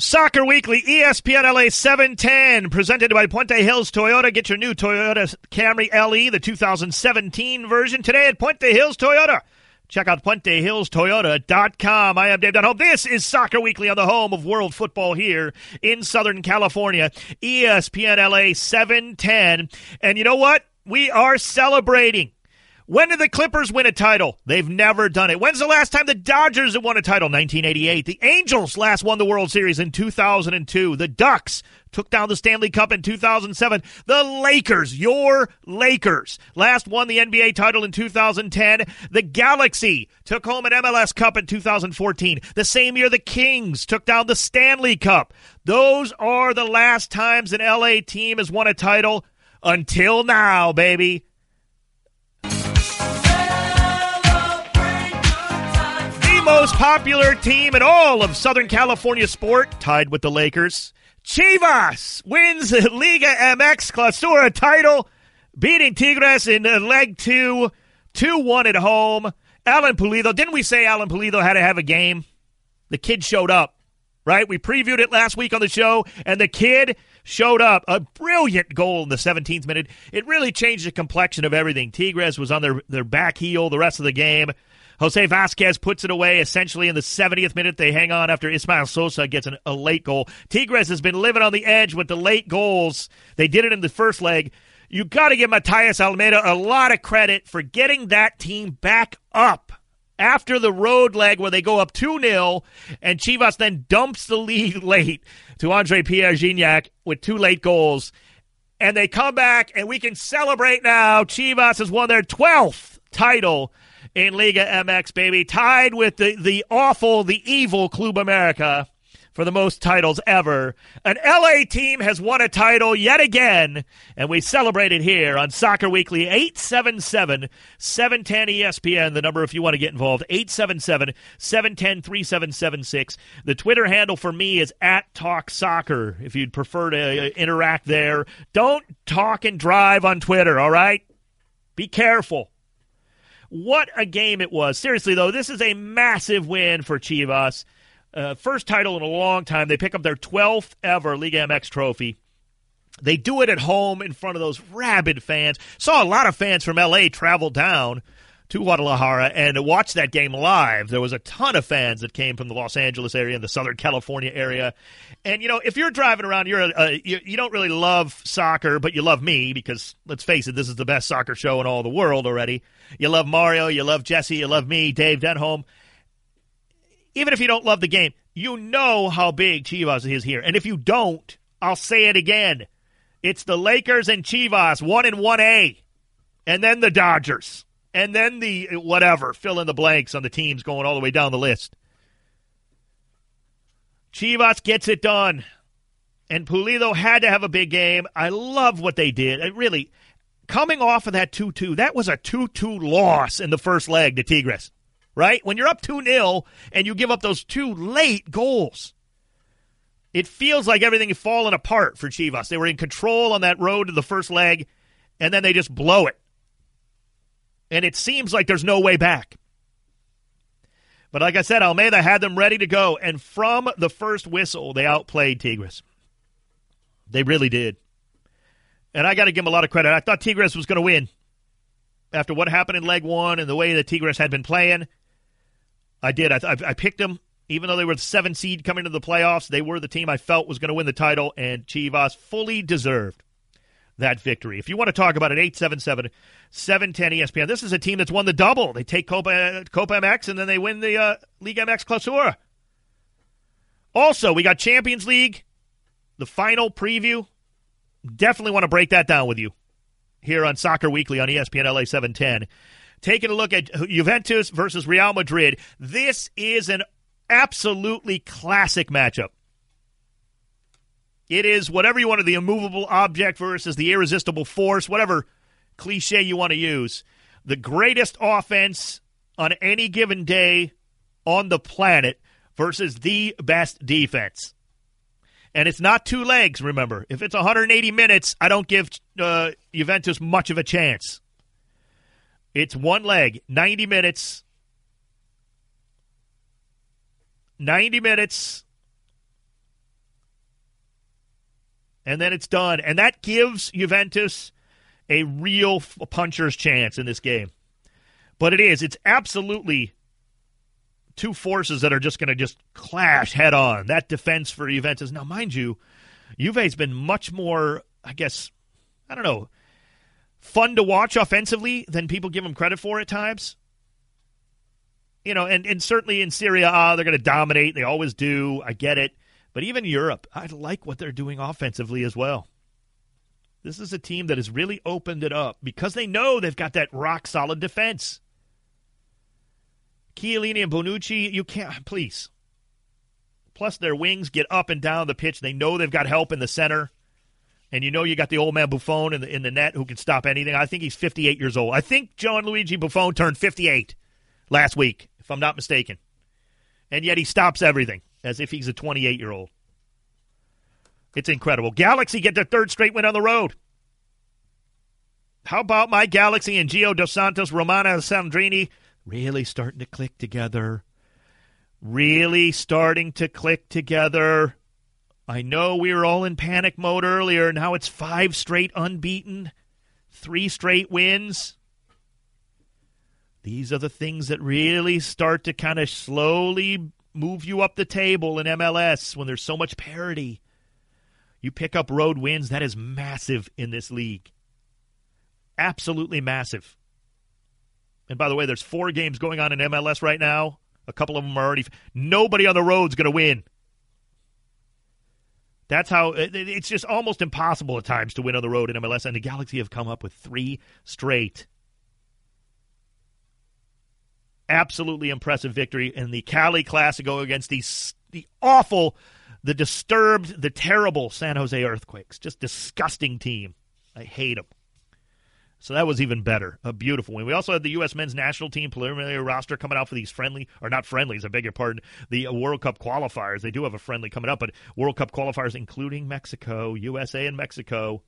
Soccer Weekly, ESPN LA 710, presented by Puente Hills Toyota. Get your new Toyota Camry LE, the 2017 version, today at Puente Hills Toyota. Check out PuenteHillsToyota.com. I am Dave Denholm. This is Soccer Weekly on the home of world football here in Southern California, ESPN LA 710. And you know what? We are celebrating. When did the Clippers win a title? They've never done it. When's the last time the Dodgers won a title? 1988. The Angels last won the World Series in 2002. The Ducks took down the Stanley Cup in 2007. The Lakers, your Lakers, last won the NBA title in 2010. The Galaxy took home an MLS Cup in 2014. The same year, the Kings took down the Stanley Cup. Those are the last times an LA team has won a title until now, baby. Most popular team in all of Southern California sport, tied with the Lakers. Chivas wins Liga MX Clausura title, beating Tigres in leg two, 2 1 at home. Alan Pulido, didn't we say Alan Pulido had to have a game? The kid showed up, right? We previewed it last week on the show, and the kid showed up. A brilliant goal in the 17th minute. It really changed the complexion of everything. Tigres was on their, their back heel the rest of the game. Jose Vasquez puts it away essentially in the 70th minute. They hang on after Ismael Sosa gets an, a late goal. Tigres has been living on the edge with the late goals. They did it in the first leg. You got to give Matias Almeyda a lot of credit for getting that team back up after the road leg where they go up 2 0, and Chivas then dumps the lead late to Andre Pierre Gignac with two late goals. And they come back, and we can celebrate now. Chivas has won their 12th title in Liga MX, baby. Tied with the, the awful, the evil Club America for the most titles ever. An LA team has won a title yet again, and we celebrate it here on Soccer Weekly 877 710 ESPN. The number if you want to get involved 877 710 3776. The Twitter handle for me is at Talk Soccer if you'd prefer to uh, interact there. Don't talk and drive on Twitter, all right? Be careful. What a game it was. Seriously, though, this is a massive win for Chivas. Uh, first title in a long time. They pick up their 12th ever Liga MX trophy. They do it at home in front of those rabid fans. Saw a lot of fans from LA travel down to Guadalajara and watch that game live. There was a ton of fans that came from the Los Angeles area and the Southern California area. And you know, if you're driving around, you're a, a, you, you don't really love soccer, but you love me because let's face it, this is the best soccer show in all the world already. You love Mario, you love Jesse, you love me, Dave Denholm. Even if you don't love the game, you know how big Chivas is here. And if you don't, I'll say it again. It's the Lakers and Chivas, 1 and 1A. And then the Dodgers. And then the whatever, fill in the blanks on the teams going all the way down the list. Chivas gets it done. And Pulido had to have a big game. I love what they did. It really, coming off of that 2 2, that was a 2 2 loss in the first leg to Tigres, right? When you're up 2 0 and you give up those two late goals, it feels like everything is falling apart for Chivas. They were in control on that road to the first leg, and then they just blow it. And it seems like there's no way back. But like I said, Almeyda had them ready to go. And from the first whistle, they outplayed Tigres. They really did. And I got to give them a lot of credit. I thought Tigres was going to win after what happened in leg one and the way that Tigres had been playing. I did. I, I picked them, even though they were the seven seed coming to the playoffs. They were the team I felt was going to win the title, and Chivas fully deserved that victory. If you want to talk about it, 877 710 ESPN. This is a team that's won the double. They take Copa, Copa MX and then they win the uh, League MX Clausura. Also, we got Champions League, the final preview. Definitely want to break that down with you here on Soccer Weekly on ESPN LA 710. Taking a look at Juventus versus Real Madrid. This is an absolutely classic matchup. It is whatever you want to the immovable object versus the irresistible force, whatever cliche you want to use. The greatest offense on any given day on the planet versus the best defense. And it's not two legs, remember. If it's 180 minutes, I don't give uh, Juventus much of a chance. It's one leg, 90 minutes. 90 minutes and then it's done. And that gives Juventus a real puncher's chance in this game. But it is, it's absolutely two forces that are just going to just clash head on. That defense for Juventus. Now, mind you, Juve's been much more, I guess, I don't know, fun to watch offensively than people give them credit for at times. You know, and, and certainly in Serie A, they're going to dominate. They always do. I get it. But even Europe, I like what they're doing offensively as well. This is a team that has really opened it up because they know they've got that rock solid defense. Chiellini and Bonucci, you can't, please. Plus, their wings get up and down the pitch. They know they've got help in the center. And you know you got the old man Buffon in the, in the net who can stop anything. I think he's 58 years old. I think Gianluigi Buffon turned 58 last week, if I'm not mistaken. And yet he stops everything as if he's a 28 year old. It's incredible. Galaxy get their third straight win on the road. How about my Galaxy and Gio Dos Santos, Romain Alessandrini really starting to click together? Really starting to click together. I know we were all in panic mode earlier. Now it's five straight unbeaten, three straight wins. These are the things that really start to kind of slowly move you up the table in MLS when there's so much parity. You pick up road wins, that is massive in this league. Absolutely massive. And by the way, there's four games going on in MLS right now. A couple of them are already. Nobody on the road's going to win. That's how it's just almost impossible at times to win on the road in MLS. And the Galaxy have come up with three straight absolutely impressive victory in the Cali Classico against the the awful, the disturbed, the terrible San Jose Earthquakes. Just disgusting team. I hate them. So that was even better. A beautiful win. We also had the U.S. men's national team preliminary roster coming out for these friendly, or not friendlies, I beg your pardon, the World Cup qualifiers. They do have a friendly coming up, but World Cup qualifiers including Mexico, USA, and Mexico.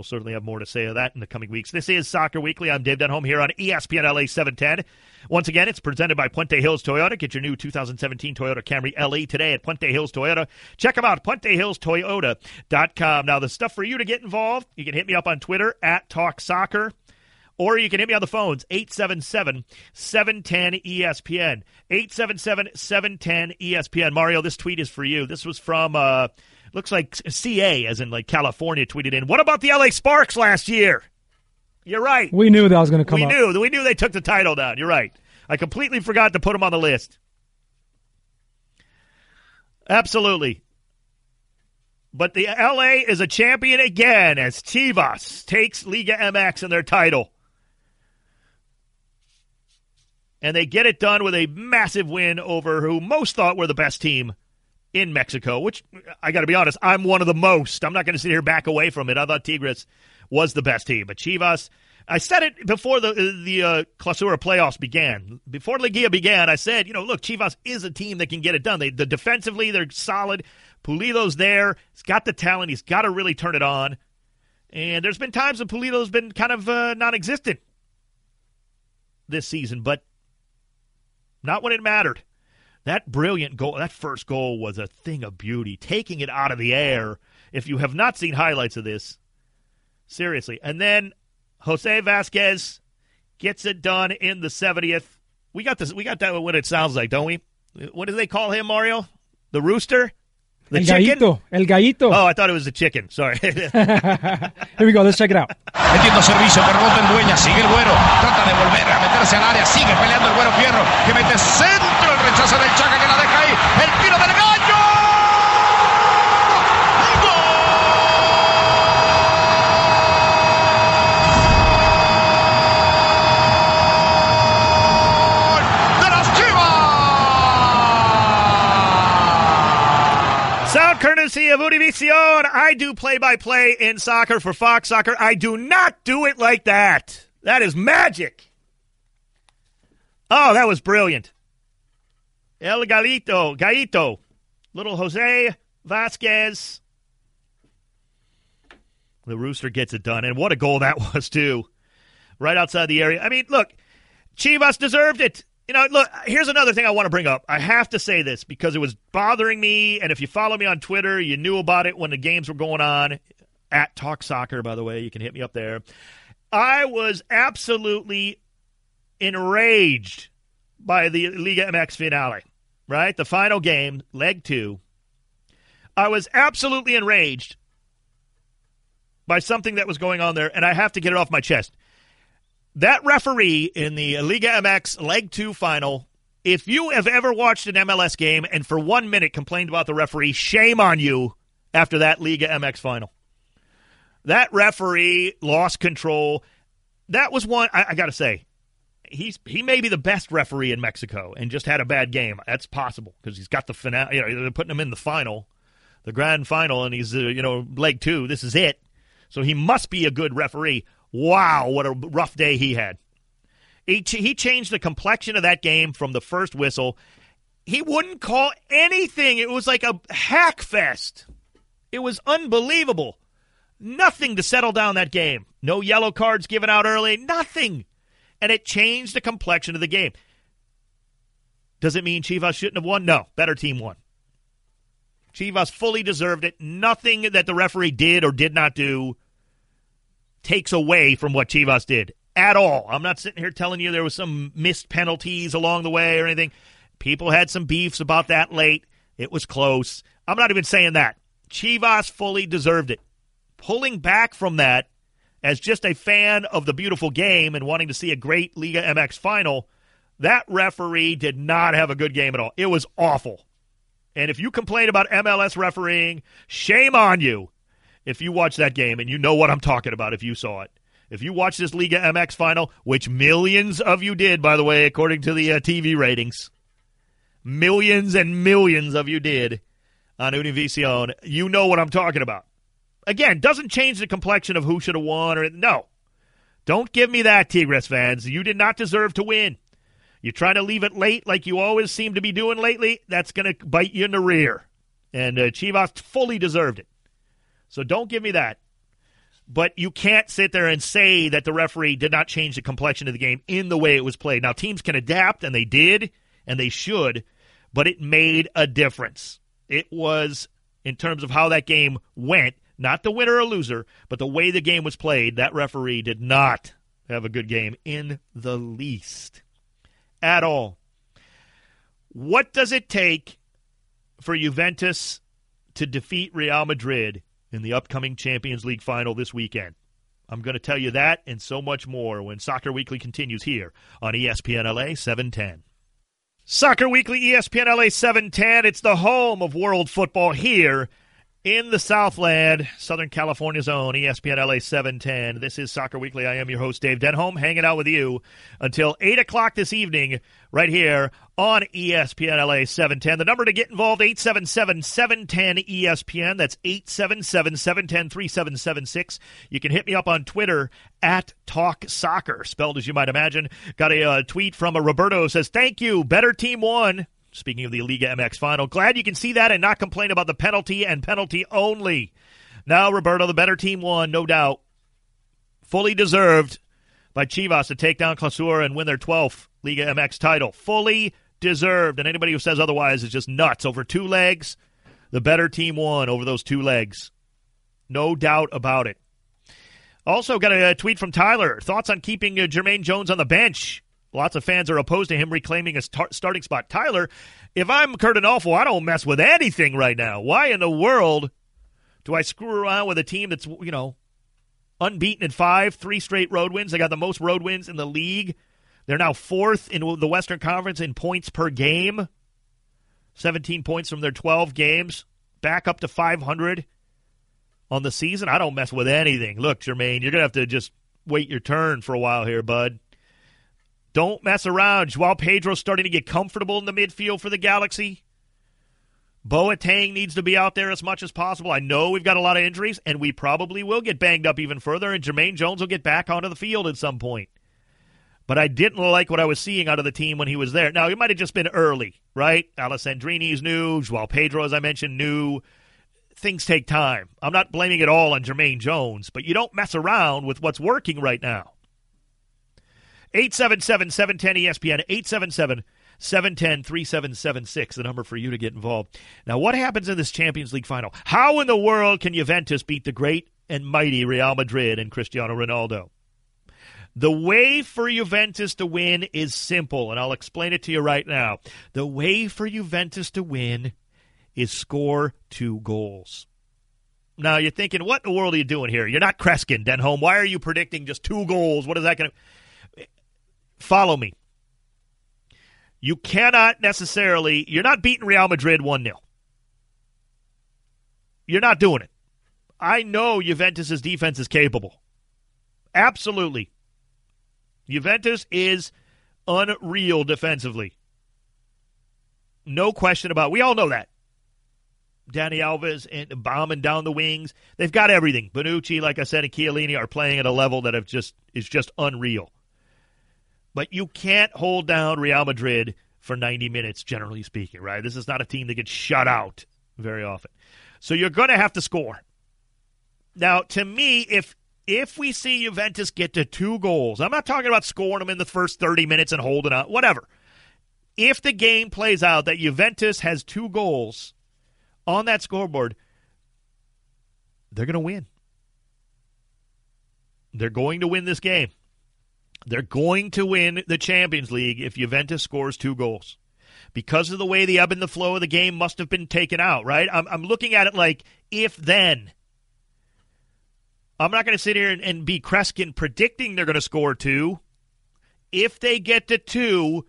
We'll certainly have more to say of that in the coming weeks. This is Soccer Weekly. I'm Dave Denholm here on ESPN LA 710. Once again, it's presented by Puente Hills Toyota. Get your new 2017 Toyota Camry LE today at Puente Hills Toyota. Check them out, PuenteHillsToyota.com. Now, the stuff for you to get involved, you can hit me up on Twitter at Talk Soccer. Or you can hit me on the phones, 877 710 ESPN. 877 710 ESPN. Mario, this tweet is for you. This was from uh, Looks like CA, as in like California, tweeted in. What about the LA Sparks last year? You're right. We knew that was going to come. We up. knew. We knew they took the title down. You're right. I completely forgot to put them on the list. Absolutely. But the LA is a champion again as Chivas takes Liga MX and their title. And they get it done with a massive win over who most thought were the best team in Mexico, which I got to be honest, I'm one of the most. I'm not going to sit here back away from it. I thought Tigres was the best team, but Chivas. I said it before the the uh, Clausura playoffs began. Before Liga began, I said, you know, look, Chivas is a team that can get it done. They the defensively they're solid. Pulido's there. He's got the talent. He's got to really turn it on. And there's been times when Pulido's been kind of uh, non-existent this season, but not when it mattered. That brilliant goal, that first goal was a thing of beauty, taking it out of the air. If you have not seen highlights of this, seriously. And then Jose Vasquez gets it done in the 70th. We got this. We got that. What it sounds like, don't we? What do they call him, Mario? The rooster. The el chicken? gallito, el gallito. Oh, I thought it was the chicken. Sorry. Here we go. Let's check it out. Metiendo servicio, pero el dueña. Sigue el güero. Trata de volver a meterse al área. Sigue peleando el güero Fierro. Que mete centro. El rechazo del Chaca que la deja ahí. El tiro courtesy of Univision. I do play by play in soccer for Fox Soccer. I do not do it like that. That is magic. Oh, that was brilliant. El Galito, Gaito, little Jose Vasquez. The Rooster gets it done. And what a goal that was, too. Right outside the area. I mean, look, Chivas deserved it. You know, look, here's another thing I want to bring up. I have to say this because it was bothering me, and if you follow me on Twitter, you knew about it when the games were going on. At Talk Soccer, by the way, you can hit me up there. I was absolutely enraged by the Liga MX finale, right? The final game, leg two. I was absolutely enraged by something that was going on there, and I have to get it off my chest. That referee in the Liga MX Leg 2 final, if you have ever watched an MLS game and for one minute complained about the referee, shame on you after that Liga MX final. That referee lost control. That was one, I, I got to say, he's he may be the best referee in Mexico and just had a bad game. That's possible because he's got the finale. You know, they're putting him in the final, the grand final, and he's uh, you know leg two. This is it. So he must be a good referee. Wow, what a rough day he had. He, he changed the complexion of that game from the first whistle. He wouldn't call anything. It was like a hack fest. It was unbelievable. Nothing to settle down that game. No yellow cards given out early. Nothing. And it changed the complexion of the game. Does it mean Chivas shouldn't have won? No. Better team won. Chivas fully deserved it. Nothing that the referee did or did not do takes away from what Chivas did at all. I'm not sitting here telling you there was some missed penalties along the way or anything. People had some beefs about that late. It was close. I'm not even saying that. Chivas fully deserved it. Pulling back from that as just a fan of the beautiful game and wanting to see a great Liga MX final, that referee did not have a good game at all. It was awful. And if you complain about MLS refereeing, shame on you if you watch that game and you know what I'm talking about if you saw it. If you watch this Liga MX final, which millions of you did, by the way, according to the uh, TV ratings, millions and millions of you did on Univision, you know what I'm talking about. Again, doesn't change the complexion of who should have won or no. Don't give me that, Tigres fans. You did not deserve to win. You try to leave it late like you always seem to be doing lately, that's going to bite you in the rear. And uh, Chivas fully deserved it. So don't give me that. But you can't sit there and say that the referee did not change the complexion of the game in the way it was played. Now, teams can adapt, and they did, and they should, but it made a difference. It was, in terms of how that game went, not the winner or loser, but the way the game was played, that referee did not have a good game in the least. At all. What does it take for Juventus to defeat Real Madrid in the upcoming Champions League final this weekend. I'm going to tell you that and so much more when Soccer Weekly continues here on ESPN LA 710. Soccer Weekly, ESPN LA 710. It's the home of world football here in the Southland, Southern California's own ESPN LA 710. This is Soccer Weekly. I am your host, Dave Denholm, hanging out with you until 8 o'clock this evening, right here on ESPN LA 710. The number to get involved, 877 710 ESPN. That's 877 710 3776. You can hit me up on Twitter at Talk Soccer, spelled as you might imagine. Got a uh, tweet from a Roberto says, Thank you. Better team won. Speaking of the Liga MX final, glad you can see that and not complain about the penalty and penalty only. Now, Roberto, the better team won, no doubt. Fully deserved by Chivas to take down Clausura and win their 12th Liga MX title. Fully deserved. And anybody who says otherwise is just nuts. Over two legs, the better team won over those two legs. No doubt about it. Also, got a, tweet from Tyler. Thoughts on keeping uh, Jermaine Jones on the bench? Lots of fans are opposed to him reclaiming a tar- starting spot. Tyler, if I'm Curt Onalfo, I don't mess with anything right now. Why in the world do I screw around with a team that's, you know, unbeaten in five, three straight road wins? They got the most road wins in the league. They're now fourth in the Western Conference in points per game. 17 points from their 12 games. Back up to 500 on the season. I don't mess with anything. Look, Jermaine, you're going to have to just wait your turn for a while here, bud. Don't mess around. Joao Pedro's starting to get comfortable in the midfield for the Galaxy. Boateng needs to be out there as much as possible. I know we've got a lot of injuries, and we probably will get banged up even further, and Jermaine Jones will get back onto the field at some point. But I didn't like what I was seeing out of the team when he was there. Now, it might have just been early, right? Alessandrini's new, Joao Pedro, as I mentioned, new. Things take time. I'm not blaming it all on Jermaine Jones, but you don't mess around with what's working right now. 877 710 ESPN, 877 710 3776, the number for you to get involved. Now, what happens in this Champions League final? How in the world can Juventus beat the great and mighty Real Madrid and Cristiano Ronaldo? The way for Juventus to win is simple, and I'll explain it to you right now. The way for Juventus to win is score two goals. Now you're thinking, what in the world are you doing here? You're not Kreskin, Denholm. Why are you predicting just two goals? What is that going to? Follow me. You cannot necessarily. You're not beating Real Madrid one 0 You're not doing it. I know Juventus's defense is capable. Absolutely. Juventus is unreal defensively. No question about. It. We all know that. Dani Alves and bombing down the wings. They've got everything. Bonucci, like I said, and Chiellini are playing at a level that have just is just unreal. But you can't hold down Real Madrid for 90 minutes, generally speaking, right? This is not a team that gets shut out very often. So you're going to have to score. Now, to me, if if we see Juventus get to two goals, I'm not talking about scoring them in the first 30 minutes and holding out, whatever. If the game plays out that Juventus has two goals on that scoreboard, they're going to win. They're going to win this game. They're going to win the Champions League if Juventus scores two goals. Because of the way the ebb and the flow of the game must have been taken out, right? I'm, I'm looking at it like if then. I'm not going to sit here and, and be Kreskin predicting they're going to score two. If they get to two,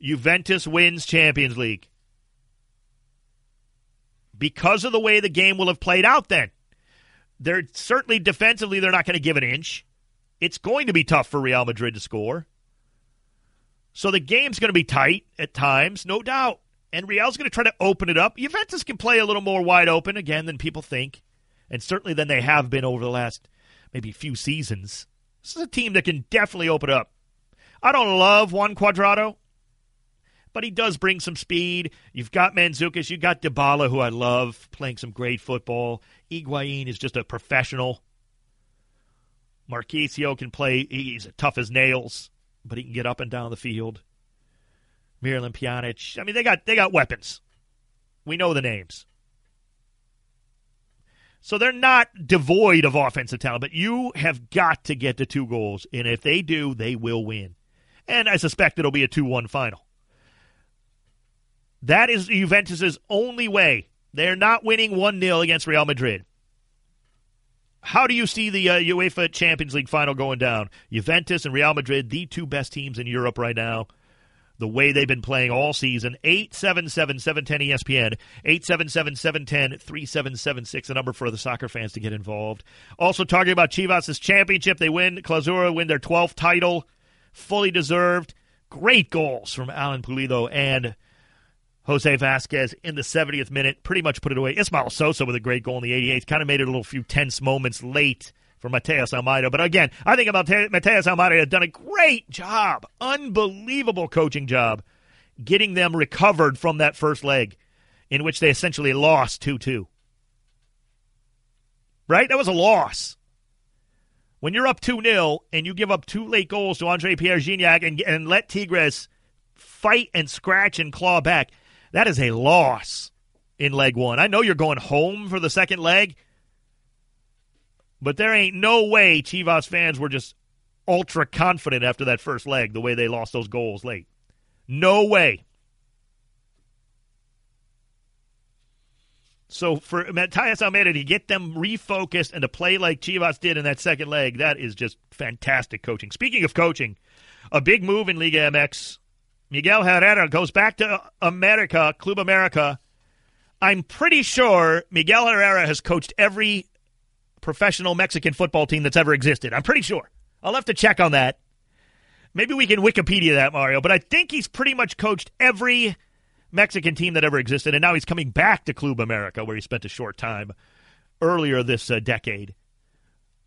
Juventus wins Champions League because of the way the game will have played out then. They're certainly defensively they're not going to give an inch. It's going to be tough for Real Madrid to score. So the game's going to be tight at times, no doubt. And Real's going to try to open it up. Juventus can play a little more wide open again than people think, and certainly than they have been over the last maybe few seasons. This is a team that can definitely open up. I don't love Juan Cuadrado but he does bring some speed. You've got Mandzukic, you've got Dybala, who I love, playing some great football. Higuain is just a professional. Marchisio can play. He's tough as nails, but he can get up and down the field. Miralem Pjanic. I mean, they got they got weapons. We know the names. So they're not devoid of offensive talent, but you have got to get to two goals, and if they do, they will win. And I suspect it'll be a 2 1 final. That is Juventus's only way. They're not winning 1 0 against Real Madrid. How do you see the uh, UEFA Champions League final going down? Juventus and Real Madrid, the two best teams in Europe right now. The way they've been playing all season. 877 710 ESPN. 877 710 3776, the number for the soccer fans to get involved. Also, talking about Chivas' championship. They win, Clausura win their 12th title. Fully deserved. Great goals from Alan Pulido and Jose Vasquez in the 70th minute pretty much put it away. Ismael Sosa with a great goal in the 88th kind of made it a little few tense moments late for Matias Almeyda. But again, I think about Matias Almeyda had done a great job, unbelievable coaching job, getting them recovered from that first leg in which they essentially lost 2 2. Right? That was a loss. When you're up 2 0 and you give up two late goals to Andre Pierre Gignac and, and let Tigres fight and scratch and claw back, that is a loss in leg one. I know you're going home for the second leg, but there ain't no way Chivas fans were just ultra confident after that first leg, the way they lost those goals late. No way. So for Matias Almeyda to get them refocused and to play like Chivas did in that second leg, that is just fantastic coaching. Speaking of coaching, a big move in Liga MX Miguel Herrera goes back to America, Club America. I'm pretty sure Miguel Herrera has coached every professional Mexican football team that's ever existed. I'm pretty sure. I'll have to check on that. Maybe we can Wikipedia that, Mario, but I think he's pretty much coached every Mexican team that ever existed, and now he's coming back to Club America, where he spent a short time earlier this uh, decade.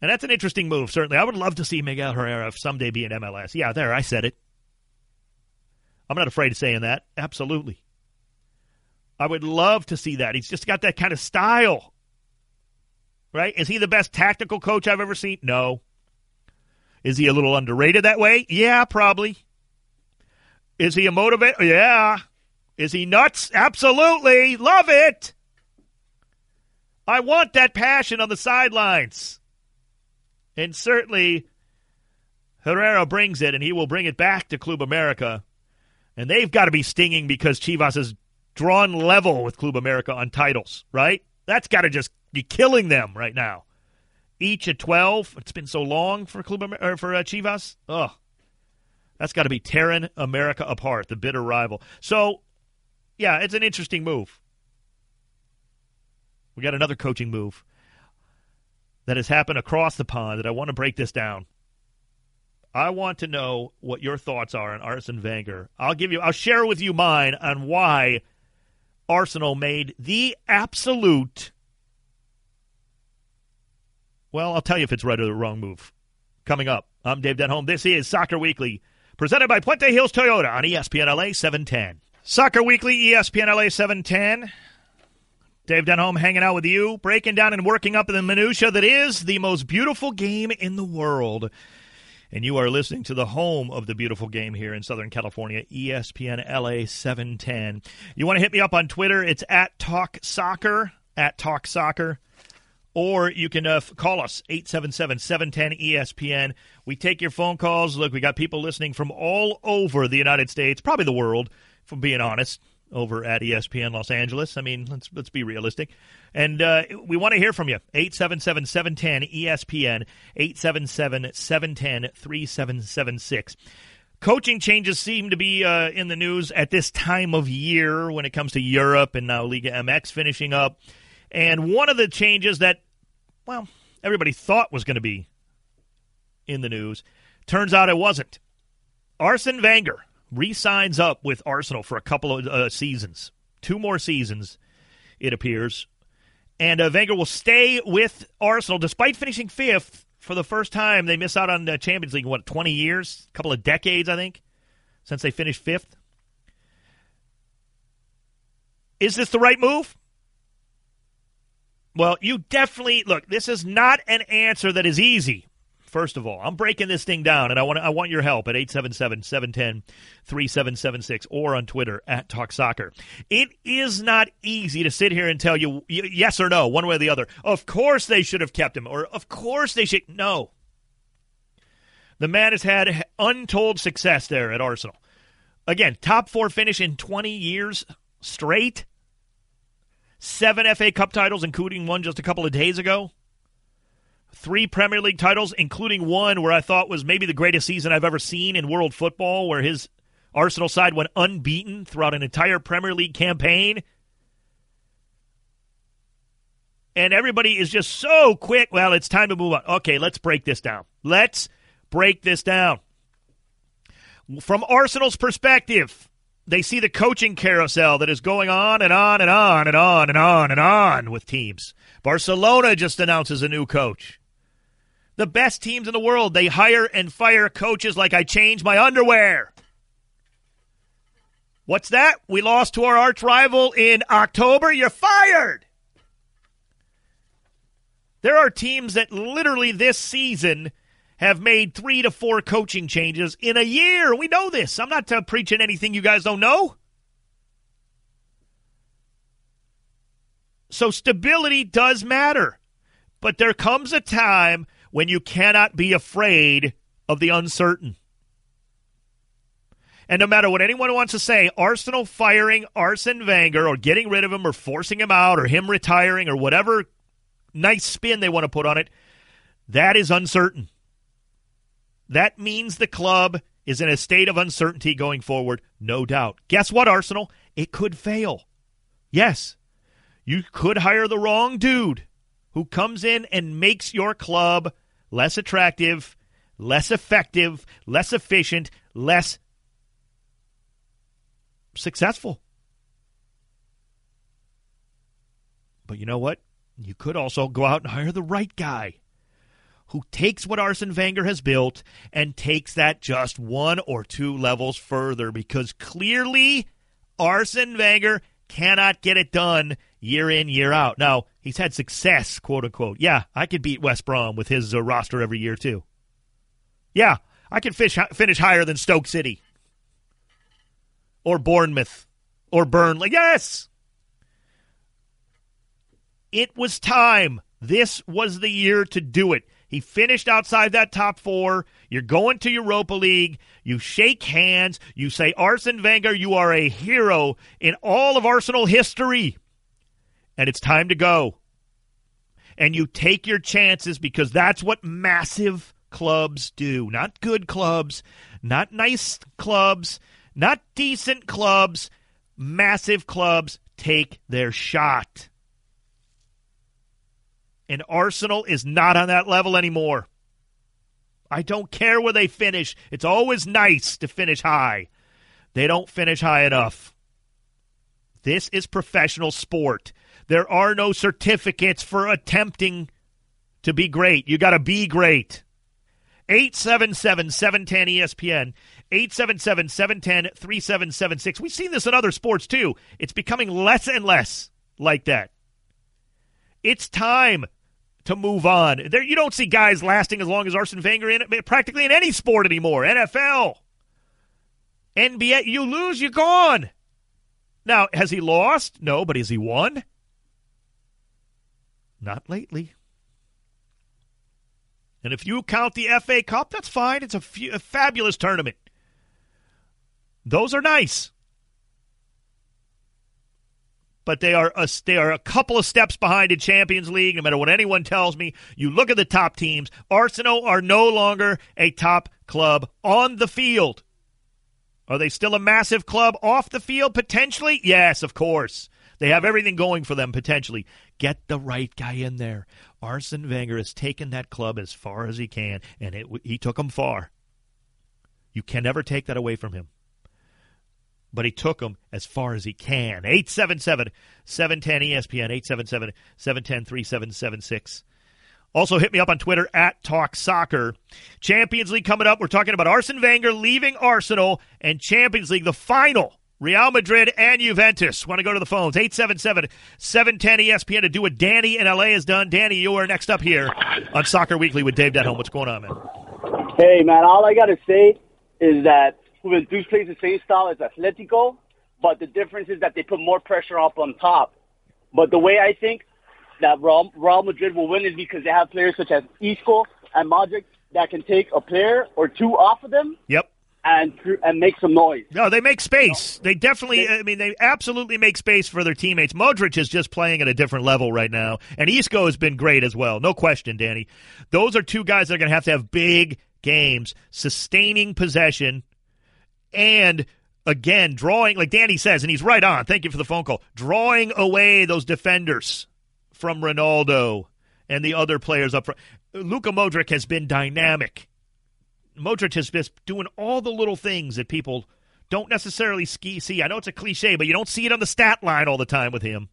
And that's an interesting move, certainly. I would love to see Miguel Herrera someday be in MLS. Yeah, there, I said it. I'm not afraid of saying that. Absolutely. I would love to see that. He's just got that kind of style. Right? Is he the best tactical coach I've ever seen? No. Is he a little underrated that way? Yeah, probably. Is he a motivator? Yeah. Is he nuts? Absolutely. Love it. I want that passion on the sidelines. And certainly Herrera brings it, and he will bring it back to Club America. And they've got to be stinging because Chivas has drawn level with Club America on titles, right? That's got to just be killing them right now. Each at 12. It's been so long for Club Amer- for uh, Chivas. Ugh. That's got to be tearing America apart, the bitter rival. So, yeah, it's an interesting move. We got another coaching move that has happened across the pond that I want to break this down. I want to know what your thoughts are on Arsene Wenger. I'll give you I'll share with you mine on why Arsenal made the absolute well, I'll tell you if it's right or the wrong move. Coming up, I'm Dave Denholm. This is Soccer Weekly, presented by Puente Hills Toyota on ESPN LA 710. Soccer Weekly, ESPN LA 710. Dave Denholm hanging out with you, breaking down and working up the minutia that is the most beautiful game in the world. And you are listening to the home of the beautiful game here in Southern California, ESPN LA 710. You want to hit me up on Twitter? It's at Talk Soccer, at Talk Soccer. Or you can uh, call us, 877 710 ESPN. We take your phone calls. Look, we got people listening from all over the United States, probably the world, if I'm being honest over at ESPN Los Angeles. I mean, let's let's be realistic. And uh, we want to hear from you. 877-710 ESPN 877-710-3776. Coaching changes seem to be uh, in the news at this time of year when it comes to Europe and now Liga MX finishing up. And one of the changes that, well, everybody thought was going to be in the news turns out it wasn't. Arsene Wenger re-signs up with Arsenal for a couple of uh, seasons, two more seasons, it appears, and uh, Wenger will stay with Arsenal despite finishing fifth for the first time. They miss out on the Champions League. What twenty years? A couple of decades, I think, since they finished fifth. Is this the right move? Well, you definitely look. This is not an answer that is easy. First of all, I'm breaking this thing down, and I want I want your help at 877-710-3776 or on Twitter at Talk Soccer. It is not easy to sit here and tell you yes or no, one way or the other. Of course they should have kept him, or of course they should. No. The man has had untold success there at Arsenal. Again, top four finish in 20 years straight. Seven FA Cup titles, including one just a couple of days ago three Premier League titles, including one where I thought was maybe the greatest season I've ever seen in world football, where his Arsenal side went unbeaten throughout an entire Premier League campaign. And everybody is just so quick. Well, it's time to move on. Okay, let's break this down. Let's break this down. From Arsenal's perspective, they see the coaching carousel that is going on and on and on and on and on and on with teams. Barcelona just announces a new coach the best teams in the world. They hire and fire coaches like I change my underwear. What's that? We lost to our arch rival in October. You're fired. There are teams that literally this season have made three to four coaching changes in a year. We know this. I'm not uh, preaching anything you guys don't know. So stability does matter. But there comes a time when you cannot be afraid of the uncertain. And no matter what anyone wants to say, Arsenal firing Arsene Wenger or getting rid of him or forcing him out or him retiring or whatever nice spin they want to put on it, that is uncertain. That means the club is in a state of uncertainty going forward, no doubt. Guess what, Arsenal? It could fail. Yes, you could hire the wrong dude who comes in and makes your club less attractive, less effective, less efficient, less successful. But you know what? You could also go out and hire the right guy who takes what Arsene Wenger has built and takes that just one or two levels further because clearly Arsene Wenger cannot get it done year in, year out. Now, he's had success, quote unquote. Yeah, I could beat West Brom with his uh, roster every year, too. Yeah, I can fish, finish higher than Stoke City or Bournemouth or Burnley. Yes. It was time. This was the year to do it. He finished outside that top four. You're going to Europa League. You shake hands. You say, Arsene Wenger, you are a hero in all of Arsenal history. And it's time to go. And you take your chances because that's what massive clubs do. Not good clubs, not nice clubs, not decent clubs. Massive clubs take their shot. And Arsenal is not on that level anymore. I don't care where they finish. It's always nice to finish high. They don't finish high enough. This is professional sport. There are no certificates for attempting to be great. You got to be great. 877 710 ESPN, 877 710 3776. We've seen this in other sports too. It's becoming less and less like that. It's time to move on. There, you don't see guys lasting as long as Arsene Wenger in practically in any sport anymore. NFL, NBA, you lose, you're gone. Now, has he lost? No, but has he won? Not lately. And if you count the FA Cup, that's fine. It's a, f- a fabulous tournament. Those are nice but they are a, they are a couple of steps behind in Champions League. No matter what anyone tells me, you look at the top teams. Arsenal are no longer a top club on the field. Are they still a massive club off the field potentially? Yes, of course. They have everything going for them potentially. Get the right guy in there. Arsene Wenger has taken that club as far as he can, and it, he took them far. You can never take that away from him but he took them as far as he can. 877 710 ESPN, 877 710 3776. Also, hit me up on Twitter at Talk Soccer. Champions League coming up. We're talking about Arsene Wenger leaving Arsenal and Champions League, the final. Real Madrid and Juventus. Want to go to the phones? 877 710 ESPN to do what Danny in LA has done. Danny, you are next up here on Soccer Weekly with Dave Denholm. What's going on, man? Hey, man. All I got to say is that Juventus plays the same style as Atletico, but the difference is that they put more pressure up on top. But the way I think that Real, Real Madrid will win is because they have players such as Isco and Modric that can take a player or two off of them. Yep. And and make some noise. No, they make space. They definitely. I mean, they absolutely make space for their teammates. Modric is just playing at a different level right now, and Isco has been great as well. No question, Danny. Those are two guys that are going to have to have big games, sustaining possession, and again, drawing, like Danny says, and he's right on. Thank you for the phone call. Drawing away those defenders from Ronaldo and the other players up front. Luka Modric has been dynamic. Modric been doing all the little things that people don't necessarily ski see. I know it's a cliche, but you don't see it on the stat line all the time with him.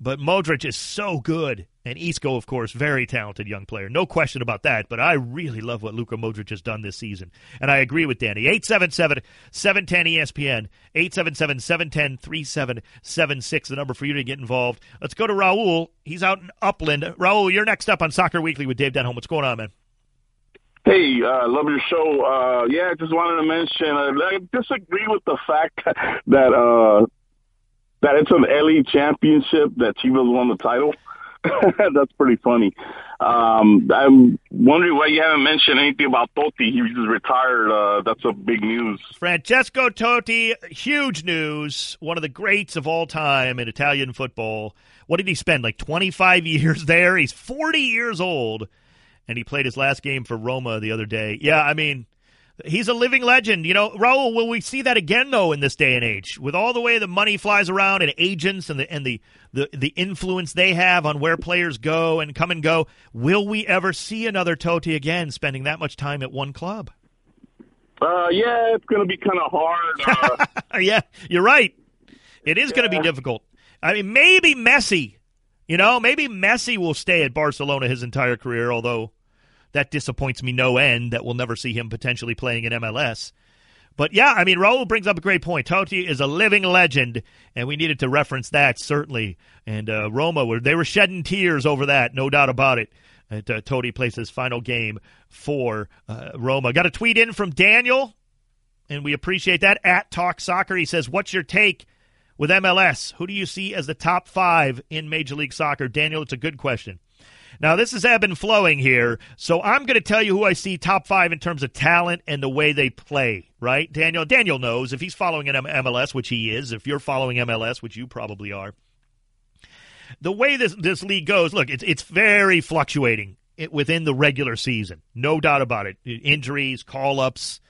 But Modric is so good. And Isco, of course, very talented young player. No question about that. But I really love what Luka Modric has done this season. And I agree with Danny. 877 710 ESPN, 877 710 3776, the number for you to get involved. Let's go to Raul. He's out in Upland. Raul, you're next up on Soccer Weekly with Dave Denholm. What's going on, man? Hey, uh, love your show. Uh, yeah, I just wanted to mention, uh, I disagree with the fact that uh, that it's an LA championship that Chivas won the title. That's pretty funny. Um, I'm wondering why you haven't mentioned anything about Totti. He just retired. Uh, that's a big news. Francesco Totti, huge news. One of the greats of all time in Italian football. What did he spend? Like 25 years there? He's 40 years old, and he played his last game for Roma the other day. Yeah, I mean, He's a living legend. You know, Raul, will we see that again though in this day and age? With all the way the money flies around and agents and the and the, the, the influence they have on where players go and come and go, will we ever see another Totti again spending that much time at one club? Uh, yeah, it's going to be kind of hard. Uh, yeah, you're right. It is yeah. going to be difficult. I mean, maybe Messi. You know, maybe Messi will stay at Barcelona his entire career, although that disappoints me no end that we'll never see him potentially playing in MLS. But yeah, I mean, Raul brings up a great point. Totti is a living legend, and we needed to reference that certainly. And uh, Roma, were they were shedding tears over that, no doubt about it. at uh, Totti Place's final game for uh, Roma. Got a tweet in from Daniel, and we appreciate that. At Talk Soccer, he says, "What's your take with MLS? Who do you see as the top five in Major League Soccer?" Daniel, it's a good question. Now, this is ebb and flowing here, so I'm going to tell you who I see top five in terms of talent and the way they play, right? Daniel, Daniel knows if he's following an MLS, which he is, if you're following MLS, which you probably are, the way this this league goes, look, it's it's very fluctuating within the regular season, no doubt about it. Injuries, call ups.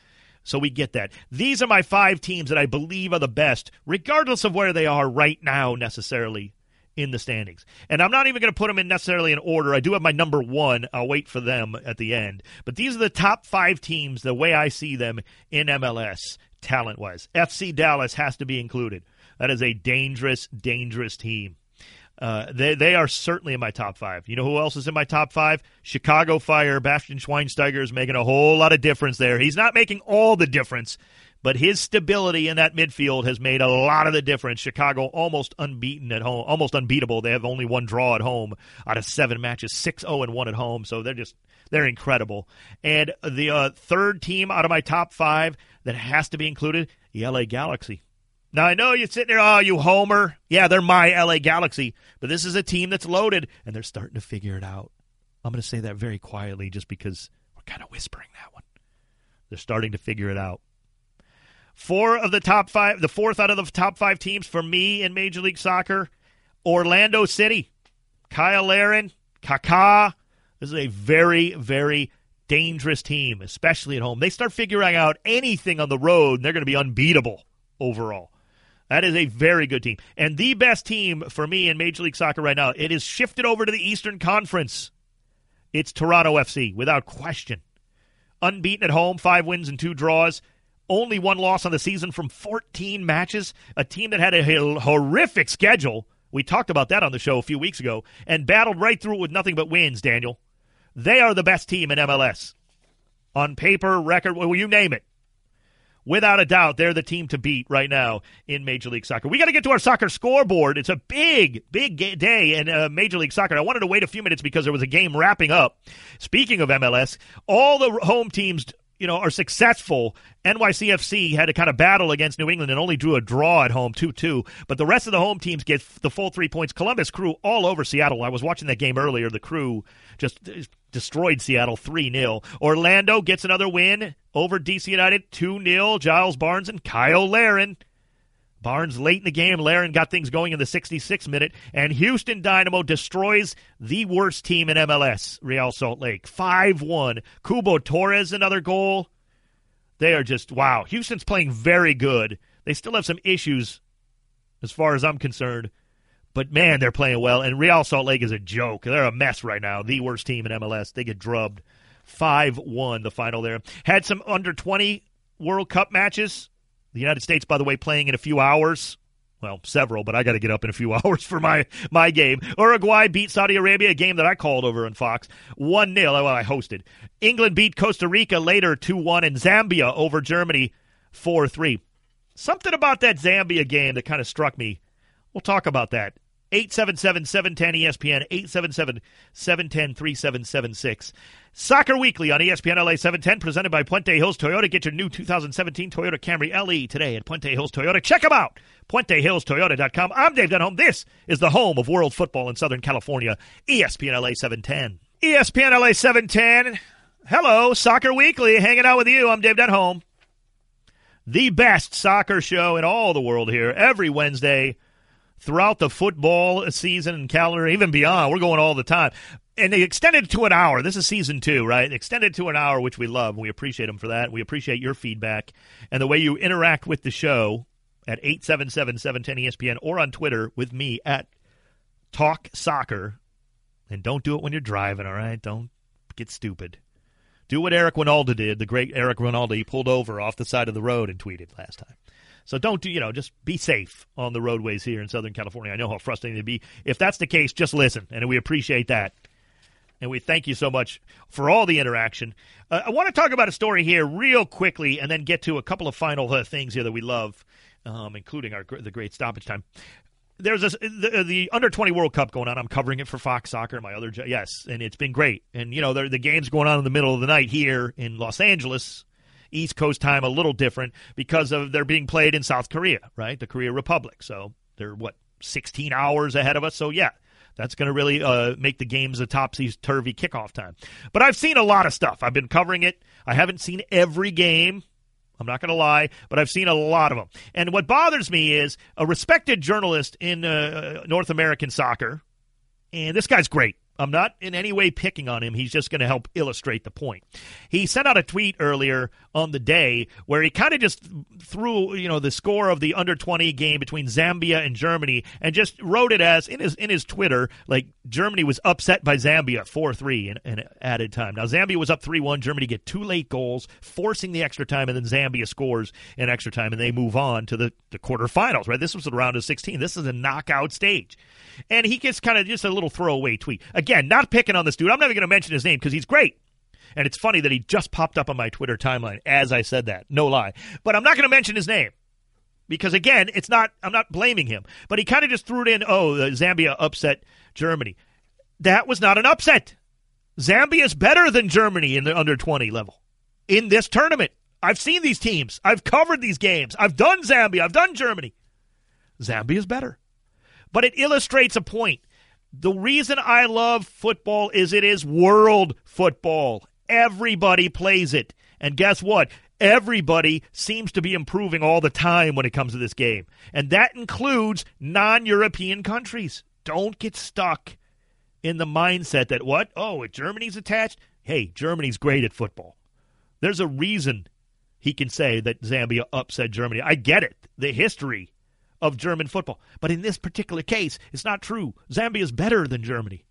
So we get that. These are my five teams that I believe are the best, regardless of where they are right now necessarily in the standings. And I'm not even going to put them in necessarily in order. I do have my number one. I'll wait for them at the end. But these are the top five teams, the way I see them in MLS, talent wise. FC Dallas has to be included. That is a dangerous, dangerous team. Uh, they they are certainly in my top five. You know who else is in my top five? Chicago Fire. Bastian Schweinsteiger is making a whole lot of difference there. He's not making all the difference, but his stability in that midfield has made a lot of the difference. Chicago almost unbeaten at home, almost unbeatable. They have only one draw at home out of seven matches, 6-0 and one at home. So they're just they're incredible. And the uh, third team out of my top five that has to be included, the LA Galaxy. Now, I know you're sitting there, oh, you homer. Yeah, they're my LA Galaxy, but this is a team that's loaded, and they're starting to figure it out. I'm going to say that very quietly just because we're kind of whispering that one. They're starting to figure it out. Four of the top five, the fourth out of the top five teams for me in Major League Soccer, Orlando City. Cyle Larin, Kaká. This is a very, very dangerous team, especially at home. They start figuring out anything on the road, they're going to be unbeatable overall. That is a very good team. And the best team for me in Major League Soccer right now, it is shifted over to the Eastern Conference. It's Toronto FC, without question. Unbeaten at home, five wins and two draws. Only one loss on the season from 14 matches. A team that had a horrific schedule. We talked about that on the show a few weeks ago and battled right through it with nothing but wins, Daniel. They are the best team in MLS. On paper, record, well, you name it without a doubt, they're the team to beat right now in Major League Soccer. We got to get to our soccer scoreboard. It's a big, big day in uh, Major League Soccer. I wanted to wait a few minutes because there was a game wrapping up. Speaking of MLS, all the home teams you know, are successful. NYCFC had to kind of battle against New England and only drew a draw at home, 2 2. But the rest of the home teams get the full three points. Columbus Crew all over Seattle. I was watching that game earlier. The Crew just uh, destroyed Seattle 3 0. Orlando gets another win over DC United 2 0. Giles Barnes and Cyle Larin. Barnes late in the game. Larin got things going in the 66th minute. And Houston Dynamo destroys the worst team in MLS, Real Salt Lake. 5 1. Cubo Torres, another goal. They are just, wow. Houston's playing very good. They still have some issues as far as I'm concerned. But man, they're playing well. And Real Salt Lake is a joke. They're a mess right now. The worst team in MLS. They get drubbed. 5 1 the final there. Had some under 20 World Cup matches. The United States, by the way, playing in a few hours. Well, several, but I got to get up in a few hours for my, my game. Uruguay beat Saudi Arabia, a game that I called over on Fox. 1 0. Well, I hosted. England beat Costa Rica later 2 1, and Zambia over Germany 4 3. Something about that Zambia game that kind of struck me. We'll talk about that 877 710 ESPN, 877 710 3776. Soccer Weekly on ESPN LA 710, presented by Puente Hills Toyota. Get your new 2017 Toyota Camry LE today at Puente Hills Toyota. Check them out, PuenteHillsToyota.com. I'm Dave Denholm. This is the home of world football in Southern California, ESPN LA 710. ESPN LA 710. Hello, Soccer Weekly, hanging out with you. I'm Dave Denholm. The best soccer show in all the world here every Wednesday throughout the football season and calendar, even beyond. We're going all the time. And they extended it to an hour. This is season two, right? extended to an hour, which we love. We appreciate them for that. We appreciate your feedback and the way you interact with the show at 877 710 ESPN or on Twitter with me at Talk Soccer. And don't do it when you're driving, all right? Don't get stupid. Do what Eric Wynalda did, the great Eric Wynalda. He pulled over off the side of the road and tweeted last time. So don't do, you know, just be safe on the roadways here in Southern California. I know how frustrating it'd be. If that's the case, just listen, and we appreciate that. And we thank you so much for all the interaction. Uh, I want to talk about a story here real quickly and then get to a couple of final uh, things here that we love, um, including our the great stoppage time. there's a, the, the, under 20 World Cup going on. I'm covering it for Fox Soccer, and my other yes, and it's been great. And you know, the game's going on in the middle of the night here in Los Angeles, East Coast time, a little different because of they're being played in South Korea, right? The Korea Republic. So they're what 16 hours ahead of us. So yeah, that's going to really uh, make the games a topsy turvy kickoff time. But I've seen a lot of stuff. I've been covering it. I haven't seen every game. I'm not going to lie, but I've seen a lot of them. And what bothers me is a respected journalist in uh, North American soccer, and this guy's great. I'm not in any way picking on him. He's just going to help illustrate the point. He sent out a tweet earlier on the day where he kind of just threw, you know, the score of the under 20 game between Zambia and Germany and just wrote it as in his in his Twitter like Germany was upset by Zambia 4-3 in, in added time. Now Zambia was up 3-1, Germany get two late goals, forcing the extra time and then Zambia scores in extra time and they move on to the the quarterfinals, right? This was the round of 16. This is a knockout stage. And he gets kind of just a little throwaway tweet. Not picking on this dude. I'm never going to mention his name because he's great. And it's funny that he just popped up on my Twitter timeline as I said that. No lie. But I'm not going to mention his name because again, it's not. I'm not blaming him, but he kind of just threw it in. Oh, Zambia upset Germany. That was not an upset. Zambia is better than Germany in the under 20 level in this tournament. I've seen these teams. I've covered these games. I've done Zambia. I've done Germany. Zambia is better but it illustrates a point. The reason I love football is it is world football. Everybody plays it. And guess what? Everybody seems to be improving all the time when it comes to this game. And that includes non European countries. Don't get stuck in the mindset that what? Oh, Germany's attached? Hey, Germany's great at football. There's a reason he can say that Zambia upset Germany. I get it. The history of German football. But in this particular case, it's not true. Zambia is better than Germany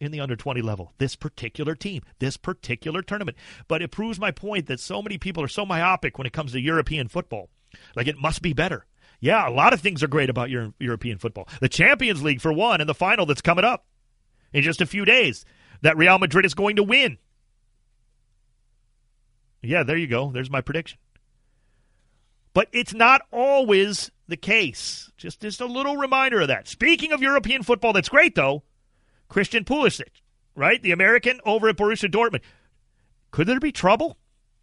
in the under 20 level. This particular team, this particular tournament. But it proves my point that so many people are so myopic when it comes to European football. Like it must be better. Yeah, a lot of things are great about Euro- European football. The Champions League, for one, and the final that's coming up in just a few days that Real Madrid is going to win. Yeah, there you go. There's my prediction. But it's not always the case. Just, just a little reminder of that. Speaking of European football, that's great, though. Christian Pulisic, right? The American over at Borussia Dortmund. Could there be trouble?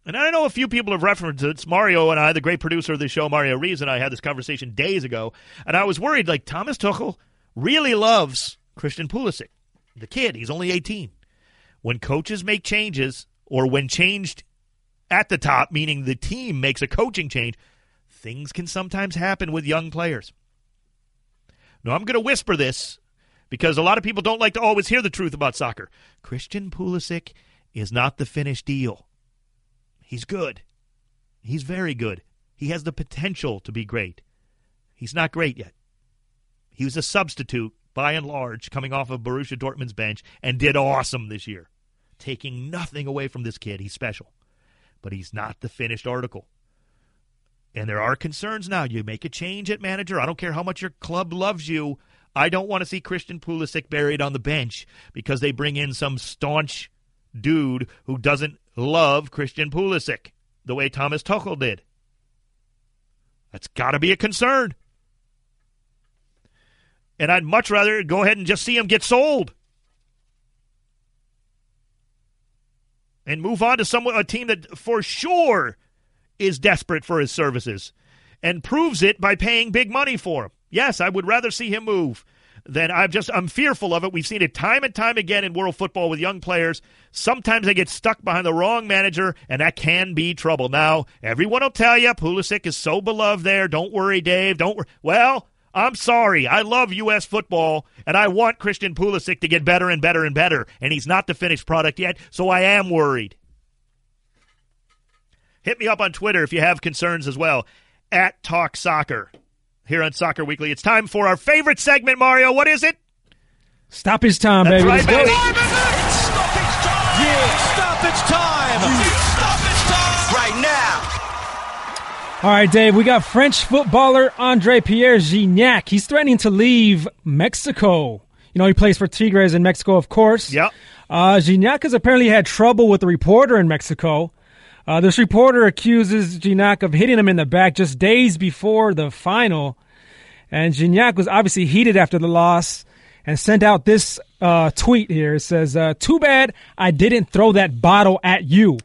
And I know a few people have referenced it. It's Mario and I, the great producer of the show, Mario Reeves, and I had this conversation days ago. And I was worried, like, Thomas Tuchel really loves Christian Pulisic. The kid, he's only 18. When coaches make changes, or when changed at the top, meaning the team makes a coaching change, things can sometimes happen with young players. Now, I'm going to whisper this because a lot of people don't like to always hear the truth about soccer. Christian Pulisic is not the finished deal. He's good. He's very good. He has the potential to be great. He's not great yet. He was a substitute, by and large, coming off of Borussia Dortmund's bench and did awesome this year. Taking nothing away from this kid. He's special. But he's not the finished article. And there are concerns now. You make a change at manager. I don't care how much your club loves you. I don't want to see Christian Pulisic buried on the bench because they bring in some staunch dude who doesn't love Christian Pulisic the way Thomas Tuchel did. That's got to be a concern. And I'd much rather go ahead and just see him get sold. And move on to some a team that for sure is desperate for his services and proves it by paying big money for him. Yes, I would rather see him move than I'm just I'm fearful of it. We've seen it time and time again in world football with young players. Sometimes they get stuck behind the wrong manager, and that can be trouble. Now, everyone will tell you Pulisic is so beloved there. Don't worry, Dave. Don't worry. Well, I'm sorry. I love U.S. football, and I want Christian Pulisic to get better and better and better, and he's not the finished product yet, so I am worried. Hit me up on Twitter if you have concerns as well. At Talk Soccer here on Soccer Weekly. It's time for our favorite segment, Mario. What is it? Stop his time, That's baby. Right, Let's baby. go. It's stoppage time! Yeah! Stoppage time! Yeah. Stoppage time! Right now! All right, Dave, we got French footballer Andre Pierre Gignac. He's threatening to leave Mexico. You know, he plays for Tigres in Mexico, of course. Yep. Uh, Gignac has apparently had trouble with a reporter in Mexico. Uh, this reporter accuses Gignac of hitting him in the back just days before the final. And Gignac was obviously heated after the loss and sent out this uh, tweet here. It says, uh, Too bad I didn't throw that bottle at you.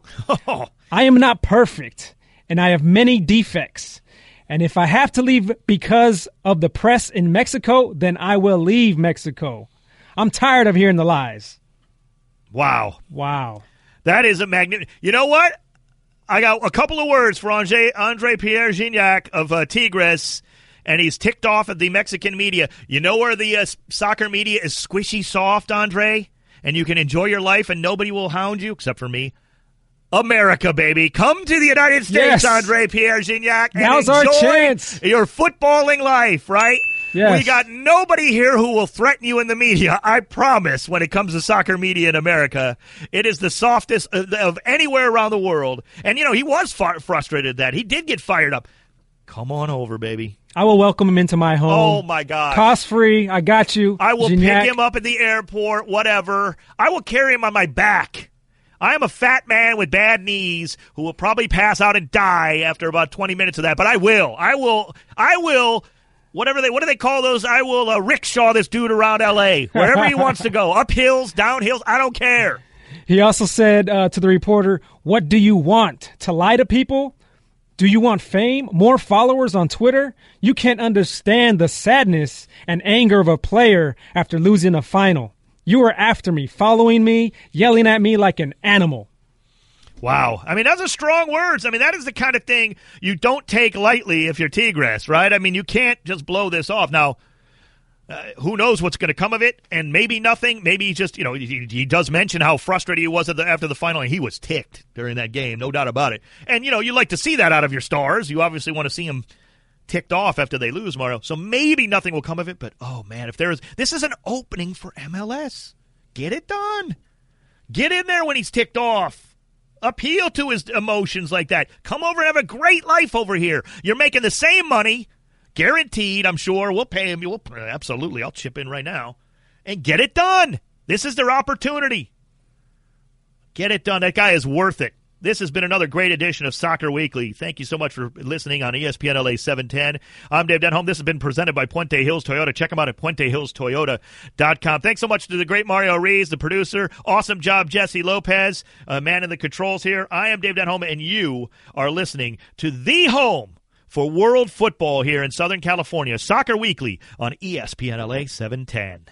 I am not perfect, and I have many defects. And if I have to leave because of the press in Mexico, then I will leave Mexico. I'm tired of hearing the lies. Wow. Wow. That is a magnet. You know what? I got a couple of words for Andre, Andre Pierre Gignac of uh, Tigres, and he's ticked off at the Mexican media. You know where the uh, soccer media is squishy soft, Andre? And you can enjoy your life and nobody will hound you, except for me. America, baby. Come to the United States, Yes. Andre Pierre Gignac. and Now's our chance. Your footballing life, right? Yes. We got nobody here who will threaten you in the media. I promise. When it comes to soccer media in America, it is the softest uh, of, of anywhere around the world. And you know, he was far, frustrated that he did get fired up. Come on over, baby. I will welcome him into my home. Oh my God. Cost free. I got you. I will Gignac. pick him up at the airport, whatever. I will carry him on my back. I am a fat man with bad knees who will probably pass out and die after about 20 minutes of that, but I will. I will. I will. Whatever they, what do they call those? I will uh, rickshaw this dude around L.A. wherever he wants to go, up hills, down hills. I don't care. He also said uh, to the reporter, What do you want? To lie to people? Do you want fame? More followers on Twitter? You can't understand the sadness and anger of a player after losing a final. You were after me, following me, yelling at me like an animal. Wow. I mean, those are strong words. I mean, that is the kind of thing you don't take lightly if you're Tigres, right? I mean, you can't just blow this off. Now, uh, who knows what's going to come of it? And maybe nothing. Maybe he just, you know, he, he does mention how frustrated he was the, after the final, and he was ticked during that game, no doubt about it. And, you know, you like to see that out of your stars. You obviously want to see him ticked off after they lose, Mario. So maybe nothing will come of it, but oh, man, if there is, this is an opening for MLS. Get it done. Get in there when he's ticked off. Appeal to his emotions like that. Come over and have a great life over here. You're making the same money, guaranteed. I'm sure we'll pay him. We'll, absolutely, I'll chip in right now and get it done. This is their opportunity. Get it done. That guy is worth it. This has been another great edition of Soccer Weekly. Thank you so much for listening on ESPN LA 710. I'm Dave Denholm. This has been presented by Puente Hills Toyota. Check them out at puentehillstoyota.com. Thanks so much to the great Mario Rees, the producer. Awesome job, Jesse Lopez, uh, man in the controls here. I am Dave Denholm, and you are listening to the home for world football here in Southern California. Soccer Weekly on ESPN LA 710.